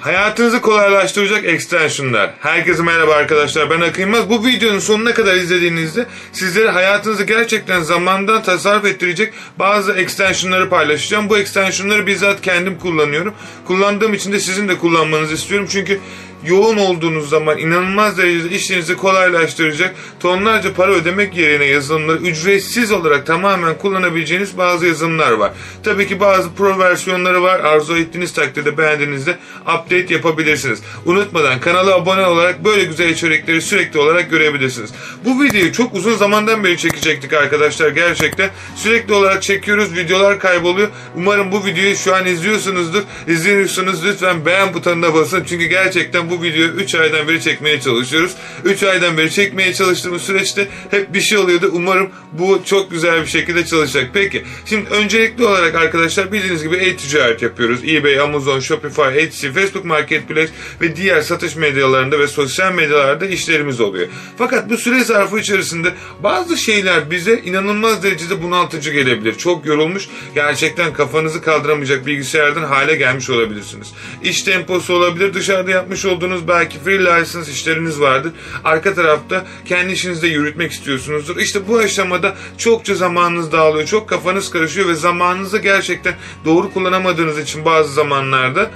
Hayatınızı kolaylaştıracak extensionlar. Herkese merhaba arkadaşlar ben Akın. Bu videonun sonuna kadar izlediğinizde sizlere hayatınızı gerçekten zamandan tasarruf ettirecek bazı extensionları paylaşacağım. Bu extensionları bizzat kendim kullanıyorum. Kullandığım için de sizin de kullanmanızı istiyorum. Çünkü yoğun olduğunuz zaman inanılmaz derecede işinizi kolaylaştıracak tonlarca para ödemek yerine yazılımları ücretsiz olarak tamamen kullanabileceğiniz bazı yazılımlar var. Tabii ki bazı pro versiyonları var. Arzu ettiğiniz takdirde beğendiğinizde update yapabilirsiniz. Unutmadan kanala abone olarak böyle güzel içerikleri sürekli olarak görebilirsiniz. Bu videoyu çok uzun zamandan beri çekecektik arkadaşlar gerçekten. Sürekli olarak çekiyoruz videolar kayboluyor. Umarım bu videoyu şu an izliyorsunuzdur. İzliyorsunuz lütfen beğen butonuna basın. Çünkü gerçekten bu videoyu 3 aydan beri çekmeye çalışıyoruz. 3 aydan beri çekmeye çalıştığımız süreçte hep bir şey oluyordu. Umarım bu çok güzel bir şekilde çalışacak. Peki şimdi öncelikli olarak arkadaşlar bildiğiniz gibi e-ticaret yapıyoruz. eBay, Amazon, Shopify, Etsy, Facebook Marketplace ve diğer satış medyalarında ve sosyal medyalarda işlerimiz oluyor. Fakat bu süre zarfı içerisinde bazı şeyler bize inanılmaz derecede bunaltıcı gelebilir. Çok yorulmuş, gerçekten kafanızı kaldıramayacak bilgisayardan hale gelmiş olabilirsiniz. İş temposu olabilir, dışarıda yapmış olduğunuz belki freelance işleriniz vardır. Arka tarafta kendi işinizde yürütmek istiyorsunuzdur. İşte bu aşamada çokça zamanınız dağılıyor, çok kafanız karışıyor ve zamanınızı gerçekten doğru kullanamadığınız için bazı zamanlarda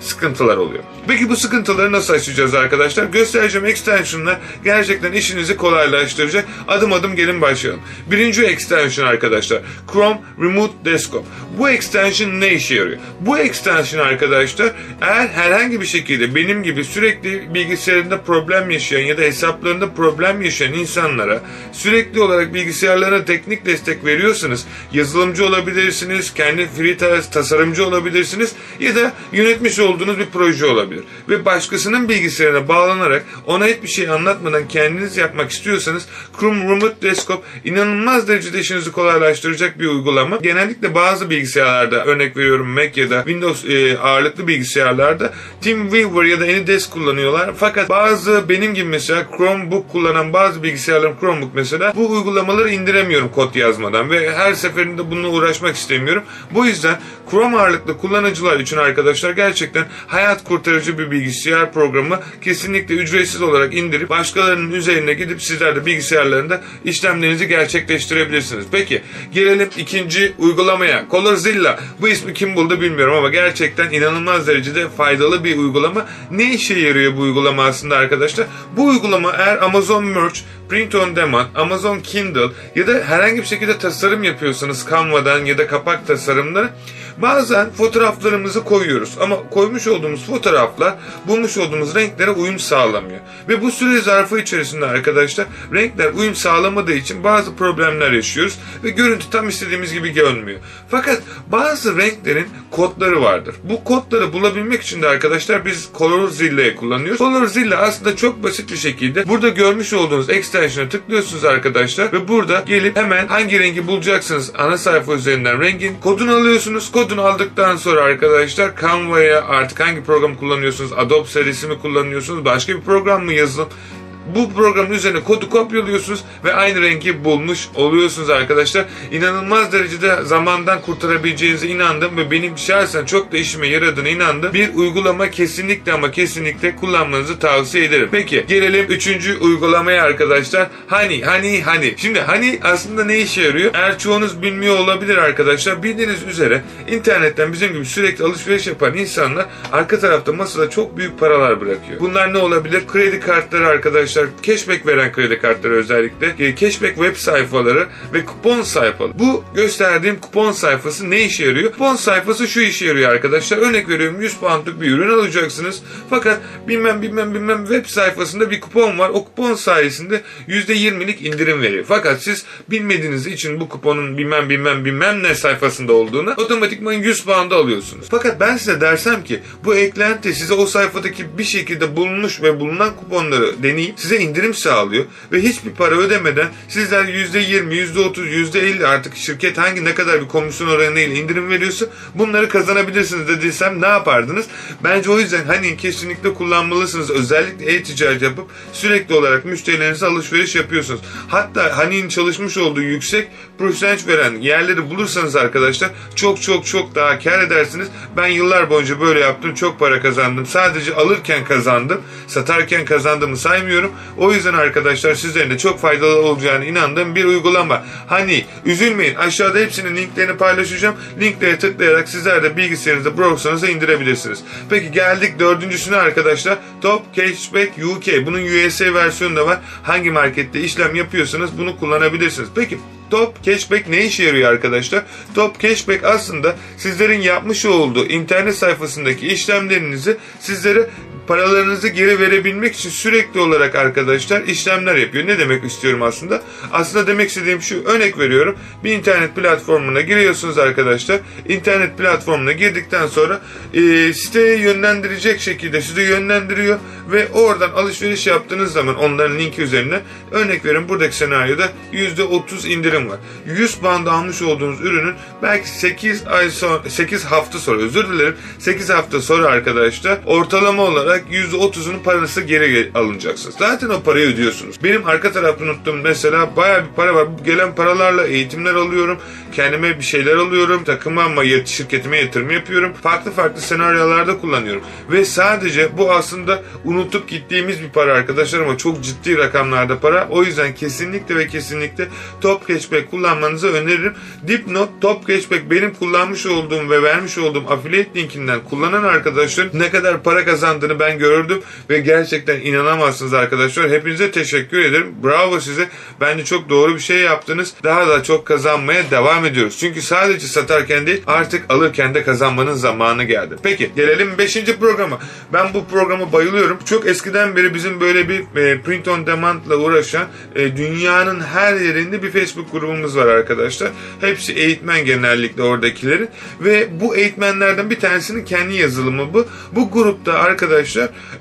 sıkıntılar oluyor. Peki bu sıkıntıları nasıl aşacağız arkadaşlar? Göstereceğim extensionlar gerçekten işinizi kolaylaştıracak. Adım adım gelin başlayalım. Birinci extension arkadaşlar. Chrome Remote Desktop. Bu extension ne işe yarıyor? Bu extension arkadaşlar eğer herhangi bir şekilde benim gibi sürekli bilgisayarında problem yaşayan ya da hesaplarında problem yaşayan insanlara sürekli olarak bilgisayarlarına teknik destek veriyorsanız yazılımcı olabilirsiniz, kendi free tasarımcı olabilirsiniz ya da yönetmiş olduğunuz bir proje olabilir. Ve başkasının bilgisayarına bağlanarak ona hiçbir şey anlatmadan kendiniz yapmak istiyorsanız Chrome Remote Desktop inanılmaz derecede işinizi kolaylaştıracak bir uygulama. Genellikle bazı bilgisayarlarda örnek veriyorum Mac ya da Windows e, ağırlıklı bilgisayarlarda TeamViewer ya da AnyDesk kullanıyorlar. Fakat bazı benim gibi mesela Chromebook kullanan bazı bilgisayarlarım Chromebook mesela bu uygulamaları indiremiyorum kod yazmadan ve her seferinde bununla uğraşmak istemiyorum. Bu yüzden Chrome ağırlıklı kullanıcılar için arkadaşlar gerçekten hayat kurtarıcı bir bilgisayar programı kesinlikle ücretsiz olarak indirip başkalarının üzerine gidip sizler de bilgisayarlarında işlemlerinizi gerçekleştirebilirsiniz. Peki gelelim ikinci uygulamaya. Colorzilla. Bu ismi kim buldu bilmiyorum ama gerçekten inanılmaz derecede faydalı bir uygulama. Ne işe yarıyor bu uygulama aslında arkadaşlar? Bu uygulama eğer Amazon Merch, Print on Demand, Amazon Kindle ya da herhangi bir şekilde tasarım yapıyorsanız Canva'dan ya da kapak tasarımları Bazen fotoğraflarımızı koyuyoruz ama koymuş olduğumuz fotoğraflar bulmuş olduğumuz renklere uyum sağlamıyor. Ve bu süre zarfı içerisinde arkadaşlar renkler uyum sağlamadığı için bazı problemler yaşıyoruz ve görüntü tam istediğimiz gibi görünmüyor. Fakat bazı renklerin kodları vardır. Bu kodları bulabilmek için de arkadaşlar biz Colorzilla'yı kullanıyoruz. Colorzilla aslında çok basit bir şekilde burada görmüş olduğunuz extension'a tıklıyorsunuz arkadaşlar ve burada gelip hemen hangi rengi bulacaksınız ana sayfa üzerinden rengin kodunu alıyorsunuz. Kod kodunu aldıktan sonra arkadaşlar Canva'ya artık hangi program kullanıyorsunuz? Adobe serisi mi kullanıyorsunuz? Başka bir program mı yazılım? Bu programın üzerine kodu kopyalıyorsunuz ve aynı rengi bulmuş oluyorsunuz arkadaşlar. İnanılmaz derecede zamandan kurtarabileceğinize inandım ve benim şahsen çok da işime yaradığına inandım. Bir uygulama kesinlikle ama kesinlikle kullanmanızı tavsiye ederim. Peki gelelim üçüncü uygulamaya arkadaşlar. Hani hani hani. Şimdi hani aslında ne işe yarıyor? Eğer çoğunuz bilmiyor olabilir arkadaşlar. Bildiğiniz üzere internetten bizim gibi sürekli alışveriş yapan insanlar arka tarafta masada çok büyük paralar bırakıyor. Bunlar ne olabilir? Kredi kartları arkadaşlar arkadaşlar cashback veren kredi kartları özellikle e, cashback web sayfaları ve kupon sayfaları. Bu gösterdiğim kupon sayfası ne işe yarıyor? Kupon sayfası şu işe yarıyor arkadaşlar. Örnek veriyorum 100 poundluk bir ürün alacaksınız. Fakat bilmem bilmem bilmem web sayfasında bir kupon var. O kupon sayesinde %20'lik indirim veriyor. Fakat siz bilmediğiniz için bu kuponun bilmem bilmem bilmem ne sayfasında olduğunu otomatikman 100 pound alıyorsunuz. Fakat ben size dersem ki bu eklenti size o sayfadaki bir şekilde bulunmuş ve bulunan kuponları deneyip size indirim sağlıyor ve hiçbir para ödemeden sizler %20, %30, %50 artık şirket hangi ne kadar bir komisyon oranıyla indirim veriyorsa bunları kazanabilirsiniz dediysem ne yapardınız? Bence o yüzden hani kesinlikle kullanmalısınız. Özellikle e-ticaret yapıp sürekli olarak müşterilerinize alışveriş yapıyorsunuz. Hatta Hani'nin çalışmış olduğu yüksek prosenç veren yerleri bulursanız arkadaşlar çok çok çok daha kar edersiniz. Ben yıllar boyunca böyle yaptım. Çok para kazandım. Sadece alırken kazandım. Satarken kazandığımı saymıyorum. O yüzden arkadaşlar sizlerin de çok faydalı olacağını inandığım bir uygulama. Hani üzülmeyin. Aşağıda hepsinin linklerini paylaşacağım. Linklere tıklayarak sizler de bilgisayarınızda browser'ınıza indirebilirsiniz. Peki geldik dördüncüsüne arkadaşlar. Top Cashback UK. Bunun USA versiyonu da var. Hangi markette işlem yapıyorsanız bunu kullanabilirsiniz. Peki Top Cashback ne işe yarıyor arkadaşlar? Top Cashback aslında sizlerin yapmış olduğu internet sayfasındaki işlemlerinizi sizlere paralarınızı geri verebilmek için sürekli olarak arkadaşlar işlemler yapıyor. Ne demek istiyorum aslında? Aslında demek istediğim şu örnek veriyorum. Bir internet platformuna giriyorsunuz arkadaşlar. İnternet platformuna girdikten sonra e, siteye yönlendirecek şekilde sizi yönlendiriyor ve oradan alışveriş yaptığınız zaman onların linki üzerine örnek verin buradaki senaryoda %30 indirim var. 100 pound almış olduğunuz ürünün belki 8 ay sonra 8 hafta sonra özür dilerim 8 hafta sonra arkadaşlar ortalama olarak %30'unun parası geri alınacaksınız. Zaten o parayı ödüyorsunuz. Benim arka tarafta unuttuğum mesela baya bir para var. Gelen paralarla eğitimler alıyorum. Kendime bir şeyler alıyorum. Takıma ama şirketime yatırım yapıyorum. Farklı farklı senaryolarda kullanıyorum. Ve sadece bu aslında unutup gittiğimiz bir para arkadaşlar ama çok ciddi rakamlarda para. O yüzden kesinlikle ve kesinlikle Top Cashback kullanmanızı öneririm. Dipnot Top Cashback benim kullanmış olduğum ve vermiş olduğum affiliate linkinden kullanan arkadaşların ne kadar para kazandığını ben gördüm ve gerçekten inanamazsınız arkadaşlar. Hepinize teşekkür ederim. Bravo size. Bence çok doğru bir şey yaptınız. Daha da çok kazanmaya devam ediyoruz. Çünkü sadece satarken değil artık alırken de kazanmanın zamanı geldi. Peki gelelim 5. programa. Ben bu programı bayılıyorum. Çok eskiden beri bizim böyle bir e, print on demand ile uğraşan e, dünyanın her yerinde bir Facebook grubumuz var arkadaşlar. Hepsi eğitmen genellikle oradakilerin ve bu eğitmenlerden bir tanesinin kendi yazılımı bu. Bu grupta arkadaşlar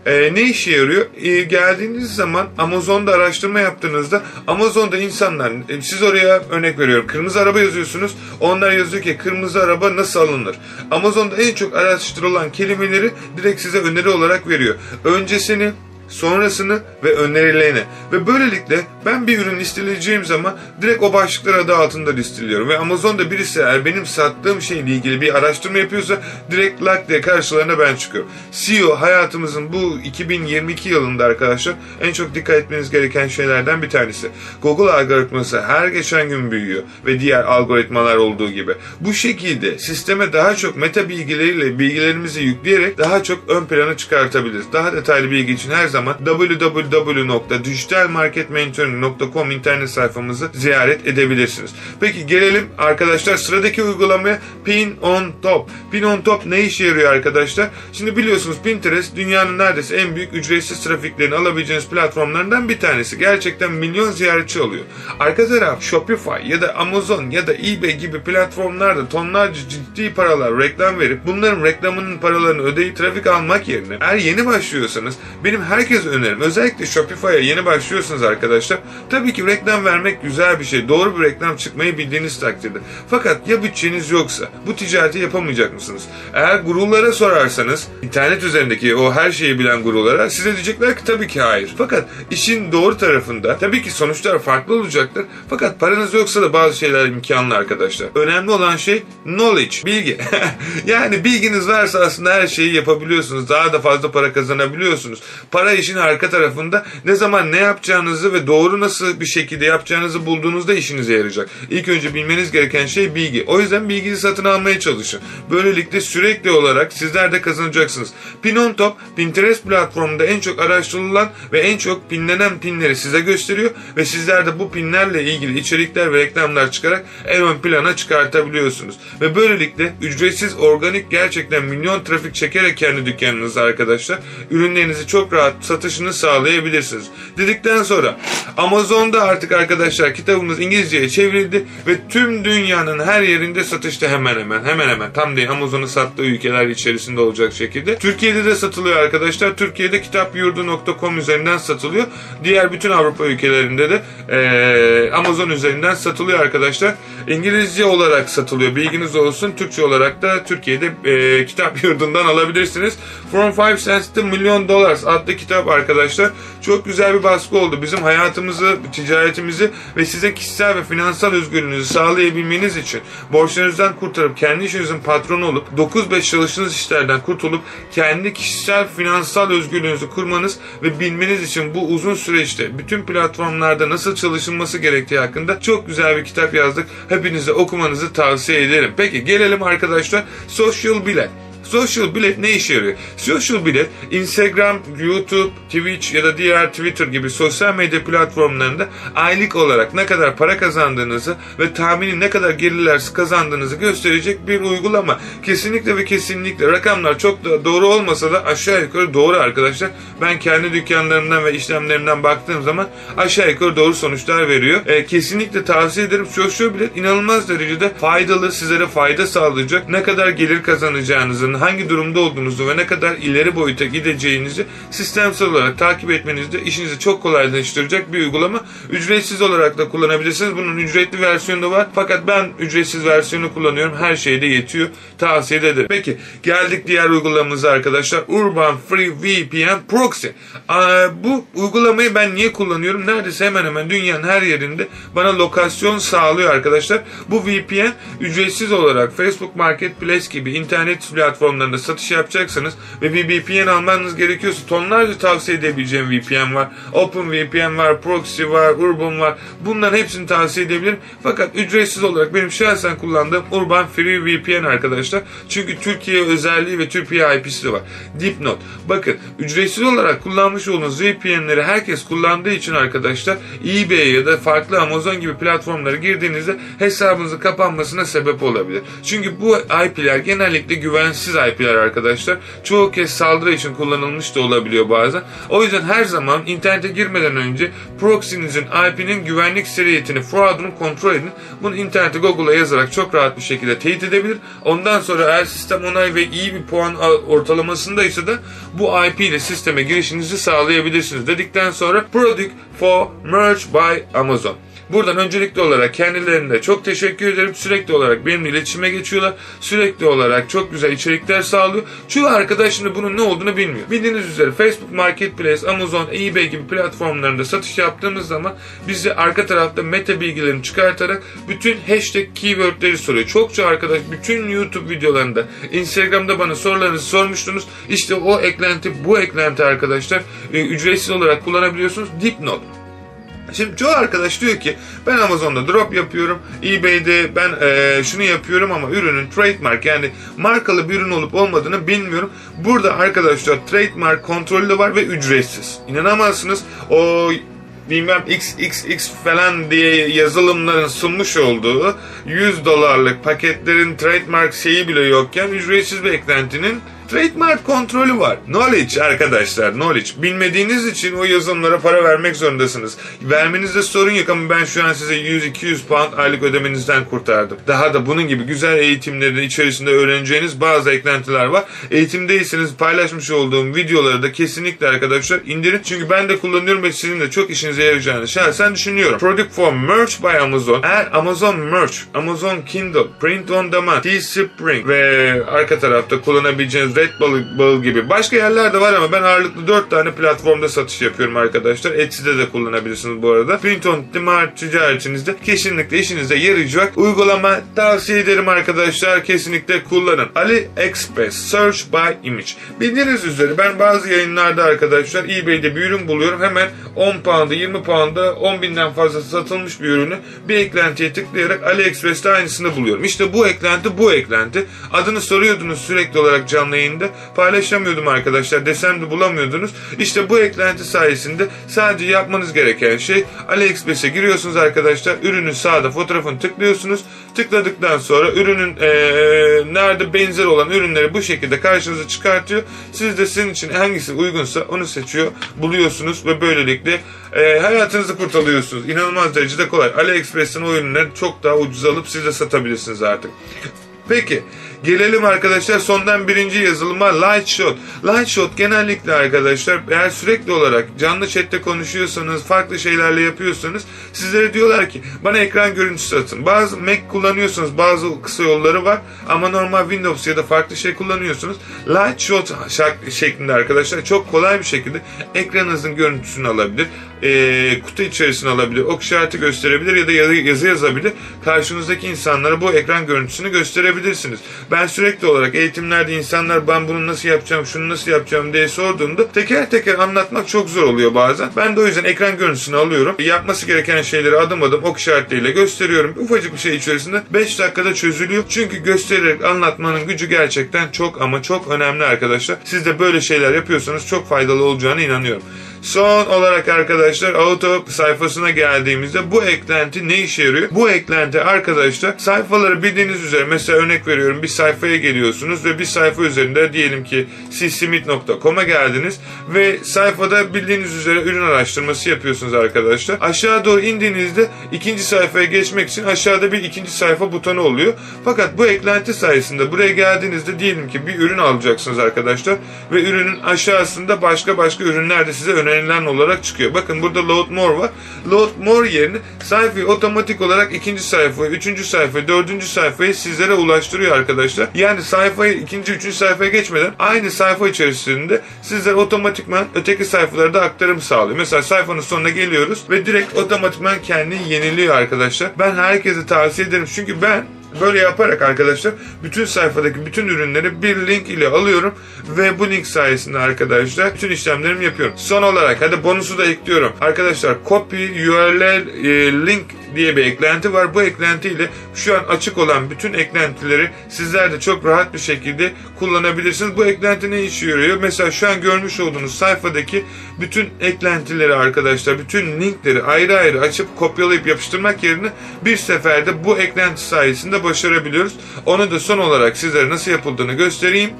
e, ne işe yarıyor? E, geldiğiniz zaman Amazon'da araştırma yaptığınızda Amazon'da insanlar e, siz oraya örnek veriyorum kırmızı araba yazıyorsunuz. Onlar yazıyor ki kırmızı araba nasıl alınır? Amazon'da en çok araştırılan kelimeleri direkt size öneri olarak veriyor. Öncesini sonrasını ve önerilerini ve böylelikle ben bir ürün listeleyeceğim zaman direkt o başlıklar adı altında listeliyorum ve Amazon'da birisi eğer benim sattığım şeyle ilgili bir araştırma yapıyorsa direkt lak diye karşılarına ben çıkıyorum. SEO hayatımızın bu 2022 yılında arkadaşlar en çok dikkat etmeniz gereken şeylerden bir tanesi. Google algoritması her geçen gün büyüyor ve diğer algoritmalar olduğu gibi. Bu şekilde sisteme daha çok meta bilgileriyle bilgilerimizi yükleyerek daha çok ön plana çıkartabiliriz. Daha detaylı bilgi için her zaman www.dijitalmarketmentoring.com internet sayfamızı ziyaret edebilirsiniz. Peki gelelim arkadaşlar sıradaki uygulamaya Pin on Top. Pin on Top ne işe yarıyor arkadaşlar? Şimdi biliyorsunuz Pinterest dünyanın neredeyse en büyük ücretsiz trafiklerini alabileceğiniz platformlardan bir tanesi. Gerçekten milyon ziyaretçi oluyor. Arka taraf Shopify ya da Amazon ya da eBay gibi platformlarda tonlarca ciddi paralar reklam verip bunların reklamının paralarını ödeyip trafik almak yerine eğer yeni başlıyorsanız benim herkes önerim. Özellikle Shopify'a yeni başlıyorsunuz arkadaşlar. Tabii ki reklam vermek güzel bir şey. Doğru bir reklam çıkmayı bildiğiniz takdirde. Fakat ya bütçeniz yoksa bu ticareti yapamayacak mısınız? Eğer gururlara sorarsanız internet üzerindeki o her şeyi bilen gururlara size diyecekler ki tabii ki hayır. Fakat işin doğru tarafında tabii ki sonuçlar farklı olacaktır. Fakat paranız yoksa da bazı şeyler imkanlı arkadaşlar. Önemli olan şey knowledge, bilgi. yani bilginiz varsa aslında her şeyi yapabiliyorsunuz. Daha da fazla para kazanabiliyorsunuz. İşin arka tarafında ne zaman ne yapacağınızı ve doğru nasıl bir şekilde yapacağınızı bulduğunuzda işinize yarayacak. İlk önce bilmeniz gereken şey bilgi. O yüzden bilgiyi satın almaya çalışın. Böylelikle sürekli olarak sizler de kazanacaksınız. Pin on Top Pinterest platformunda en çok araştırılan ve en çok pinlenen pinleri size gösteriyor ve sizler de bu pinlerle ilgili içerikler ve reklamlar çıkarak en ön plana çıkartabiliyorsunuz. Ve böylelikle ücretsiz organik gerçekten milyon trafik çekerek kendi dükkanınızda arkadaşlar ürünlerinizi çok rahat satışını sağlayabilirsiniz. Dedikten sonra Amazon'da artık arkadaşlar kitabımız İngilizceye çevrildi ve tüm dünyanın her yerinde satışta hemen hemen hemen hemen tam değil Amazon'un sattığı ülkeler içerisinde olacak şekilde. Türkiye'de de satılıyor arkadaşlar. Türkiye'de kitapyurdu.com üzerinden satılıyor. Diğer bütün Avrupa ülkelerinde de e, Amazon üzerinden satılıyor arkadaşlar. İngilizce olarak satılıyor. Bilginiz olsun. Türkçe olarak da Türkiye'de e, kitap yurdundan alabilirsiniz. From Five Cents to Million Dollars adlı kitap arkadaşlar. Çok güzel bir baskı oldu. Bizim hayatımızı, ticaretimizi ve size kişisel ve finansal özgürlüğünüzü sağlayabilmeniz için borçlarınızdan kurtarıp kendi işinizin patronu olup 9-5 çalıştığınız işlerden kurtulup kendi kişisel finansal özgürlüğünüzü kurmanız ve bilmeniz için bu uzun süreçte bütün platformlarda nasıl çalışılması gerektiği hakkında çok güzel bir kitap yazdık. Hepinize okumanızı tavsiye ederim. Peki gelelim arkadaşlar Social Bilet. Social bilet ne işe yarıyor? Social bilet Instagram, YouTube, Twitch ya da diğer Twitter gibi sosyal medya platformlarında aylık olarak ne kadar para kazandığınızı ve tahmini ne kadar gelirler kazandığınızı gösterecek bir uygulama. Kesinlikle ve kesinlikle rakamlar çok da doğru olmasa da aşağı yukarı doğru arkadaşlar. Ben kendi dükkanlarımdan ve işlemlerimden baktığım zaman aşağı yukarı doğru sonuçlar veriyor. E, kesinlikle tavsiye ederim. Social bilet inanılmaz derecede faydalı, sizlere fayda sağlayacak. Ne kadar gelir kazanacağınızın, hangi durumda olduğunuzu ve ne kadar ileri boyuta gideceğinizi sistemsel olarak takip etmenizde işinizi çok kolaylaştıracak bir uygulama. Ücretsiz olarak da kullanabilirsiniz. Bunun ücretli versiyonu da var. Fakat ben ücretsiz versiyonu kullanıyorum. Her şeyde yetiyor. Tavsiye ederim. Peki geldik diğer uygulamamıza arkadaşlar. Urban Free VPN Proxy. Aa, bu uygulamayı ben niye kullanıyorum? Neredeyse hemen hemen dünyanın her yerinde bana lokasyon sağlıyor arkadaşlar. Bu VPN ücretsiz olarak Facebook Marketplace gibi internet platformları platformlarında satış yapacaksanız ve bir VPN almanız gerekiyorsa tonlarca tavsiye edebileceğim VPN var. Open VPN var, Proxy var, Urban var. Bunların hepsini tavsiye edebilirim. Fakat ücretsiz olarak benim şahsen kullandığım Urban Free VPN arkadaşlar. Çünkü Türkiye özelliği ve Türkiye IP'si var. Dipnot. Bakın ücretsiz olarak kullanmış olduğunuz VPN'leri herkes kullandığı için arkadaşlar eBay ya da farklı Amazon gibi platformlara girdiğinizde hesabınızın kapanmasına sebep olabilir. Çünkü bu IP'ler genellikle güvensiz IP'ler arkadaşlar. Çoğu kez saldırı için kullanılmış da olabiliyor bazen. O yüzden her zaman internete girmeden önce proxy'nizin IP'nin güvenlik seriyetini, fraud'unu kontrol edin. Bunu internete Google'a yazarak çok rahat bir şekilde teyit edebilir. Ondan sonra eğer sistem onay ve iyi bir puan ortalamasındaysa da bu IP ile sisteme girişinizi sağlayabilirsiniz dedikten sonra Product for Merge by Amazon. Buradan öncelikli olarak kendilerine çok teşekkür ederim. Sürekli olarak benimle iletişime geçiyorlar. Sürekli olarak çok güzel içerikler sağlıyor. Çoğu arkadaş şimdi bunun ne olduğunu bilmiyor. Bildiğiniz üzere Facebook Marketplace, Amazon, eBay gibi platformlarında satış yaptığımız zaman bize arka tarafta meta bilgilerini çıkartarak bütün hashtag keywordleri soruyor. Çokça arkadaş bütün YouTube videolarında, Instagram'da bana sorularınızı sormuştunuz. İşte o eklenti, bu eklenti arkadaşlar e, ücretsiz olarak kullanabiliyorsunuz. Dipnot. Şimdi çoğu arkadaş diyor ki ben Amazon'da drop yapıyorum. eBay'de ben e, şunu yapıyorum ama ürünün trademark yani markalı bir ürün olup olmadığını bilmiyorum. Burada arkadaşlar trademark kontrolü de var ve ücretsiz. İnanamazsınız o bilmem XXX falan diye yazılımların sunmuş olduğu 100 dolarlık paketlerin trademark şeyi bile yokken ücretsiz bir eklentinin Trademark kontrolü var. Knowledge arkadaşlar knowledge. Bilmediğiniz için o yazılımlara para vermek zorundasınız. Vermenizde sorun yok ama ben şu an size 100-200 pound aylık ödemenizden kurtardım. Daha da bunun gibi güzel eğitimlerin içerisinde öğreneceğiniz bazı eklentiler var. Eğitimdeyseniz paylaşmış olduğum videoları da kesinlikle arkadaşlar indirin. Çünkü ben de kullanıyorum ve sizin de çok işinize yarayacağını şahsen düşünüyorum. Product for Merch by Amazon. Eğer Amazon Merch, Amazon Kindle, Print on Demand, Teespring ve arka tarafta kullanabileceğiniz Redbubble gibi başka yerler de var ama ben ağırlıklı 4 tane platformda satış yapıyorum arkadaşlar. Etsy'de de kullanabilirsiniz bu arada. Print on Demand ticaretinizde kesinlikle işinize yarayacak uygulama tavsiye ederim arkadaşlar. Kesinlikle kullanın. Ali Express Search by Image. Bildiğiniz üzere ben bazı yayınlarda arkadaşlar eBay'de bir ürün buluyorum. Hemen 10 pound'a 20 pound'a 10 binden fazla satılmış bir ürünü bir eklentiye tıklayarak AliExpress'te aynısını buluyorum. İşte bu eklenti bu eklenti. Adını soruyordunuz sürekli olarak canlı örneğinde paylaşamıyordum arkadaşlar. Desem de bulamıyordunuz. İşte bu eklenti sayesinde sadece yapmanız gereken şey AliExpress'e giriyorsunuz arkadaşlar. Ürünün sağda fotoğrafını tıklıyorsunuz. Tıkladıktan sonra ürünün ee, nerede benzer olan ürünleri bu şekilde karşınıza çıkartıyor. Siz de sizin için hangisi uygunsa onu seçiyor, buluyorsunuz ve böylelikle e, hayatınızı kurtarıyorsunuz. İnanılmaz derecede kolay. AliExpress'ten o ürünleri çok daha ucuz alıp siz de satabilirsiniz artık. Peki gelelim arkadaşlar sondan birinci yazılıma Lightshot. Lightshot genellikle arkadaşlar eğer sürekli olarak canlı chatte konuşuyorsanız farklı şeylerle yapıyorsanız sizlere diyorlar ki bana ekran görüntüsü satın. Bazı Mac kullanıyorsanız bazı kısa yolları var ama normal Windows ya da farklı şey kullanıyorsunuz. Lightshot şeklinde arkadaşlar çok kolay bir şekilde ekranınızın görüntüsünü alabilir. E, kutu içerisine alabilir. Ok işareti gösterebilir ya da yazı yazabilir. Karşınızdaki insanlara bu ekran görüntüsünü gösterebilirsiniz. Ben sürekli olarak eğitimlerde insanlar ben bunu nasıl yapacağım, şunu nasıl yapacağım diye sorduğumda teker teker anlatmak çok zor oluyor bazen. Ben de o yüzden ekran görüntüsünü alıyorum. Yapması gereken şeyleri adım adım ok işaretleriyle gösteriyorum. Ufacık bir şey içerisinde 5 dakikada çözülüyor. Çünkü göstererek anlatmanın gücü gerçekten çok ama çok önemli arkadaşlar. Siz de böyle şeyler yapıyorsanız çok faydalı olacağına inanıyorum. Son olarak arkadaşlar auto sayfasına geldiğimizde bu eklenti ne işe yarıyor? Bu eklenti arkadaşlar sayfaları bildiğiniz üzere mesela örnek veriyorum bir sayfaya geliyorsunuz ve bir sayfa üzerinde diyelim ki sissimit.com'a geldiniz ve sayfada bildiğiniz üzere ürün araştırması yapıyorsunuz arkadaşlar. Aşağı doğru indiğinizde ikinci sayfaya geçmek için aşağıda bir ikinci sayfa butonu oluyor. Fakat bu eklenti sayesinde buraya geldiğinizde diyelim ki bir ürün alacaksınız arkadaşlar ve ürünün aşağısında başka başka ürünler de size önerilen önerilen olarak çıkıyor. Bakın burada load more var. Load more yerine sayfayı otomatik olarak ikinci sayfayı, üçüncü sayfayı, dördüncü sayfayı sizlere ulaştırıyor arkadaşlar. Yani sayfayı ikinci, üçüncü sayfaya geçmeden aynı sayfa içerisinde sizler otomatikman öteki sayfalarda aktarım sağlıyor. Mesela sayfanın sonuna geliyoruz ve direkt otomatikman kendini yeniliyor arkadaşlar. Ben herkese tavsiye ederim. Çünkü ben Böyle yaparak arkadaşlar bütün sayfadaki bütün ürünleri bir link ile alıyorum ve bu link sayesinde arkadaşlar bütün işlemlerimi yapıyorum. Son olarak hadi bonusu da ekliyorum. Arkadaşlar copy URL e, link diye bir eklenti var. Bu eklenti ile şu an açık olan bütün eklentileri sizler de çok rahat bir şekilde kullanabilirsiniz. Bu eklenti ne işe yarıyor? Mesela şu an görmüş olduğunuz sayfadaki bütün eklentileri arkadaşlar, bütün linkleri ayrı ayrı açıp kopyalayıp yapıştırmak yerine bir seferde bu eklenti sayesinde başarabiliyoruz. Onu da son olarak sizlere nasıl yapıldığını göstereyim.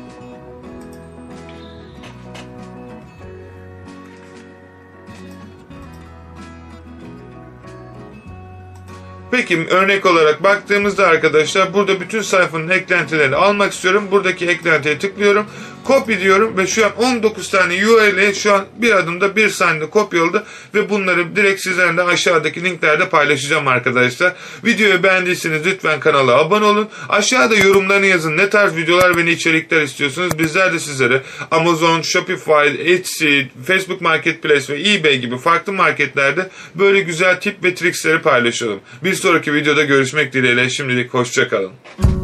Peki örnek olarak baktığımızda arkadaşlar burada bütün sayfanın eklentilerini almak istiyorum. Buradaki eklentiye tıklıyorum. Copy diyorum ve şu an 19 tane URL'e şu an bir adımda bir saniyede kopyaladı ve bunları direkt sizlerle aşağıdaki linklerde paylaşacağım arkadaşlar. Videoyu beğendiyseniz lütfen kanala abone olun. Aşağıda yorumlarını yazın. Ne tarz videolar ve ne içerikler istiyorsunuz? Bizler de sizlere Amazon, Shopify, Etsy, Facebook Marketplace ve eBay gibi farklı marketlerde böyle güzel tip ve triksleri paylaşalım. Bir sonraki videoda görüşmek dileğiyle şimdilik hoşçakalın.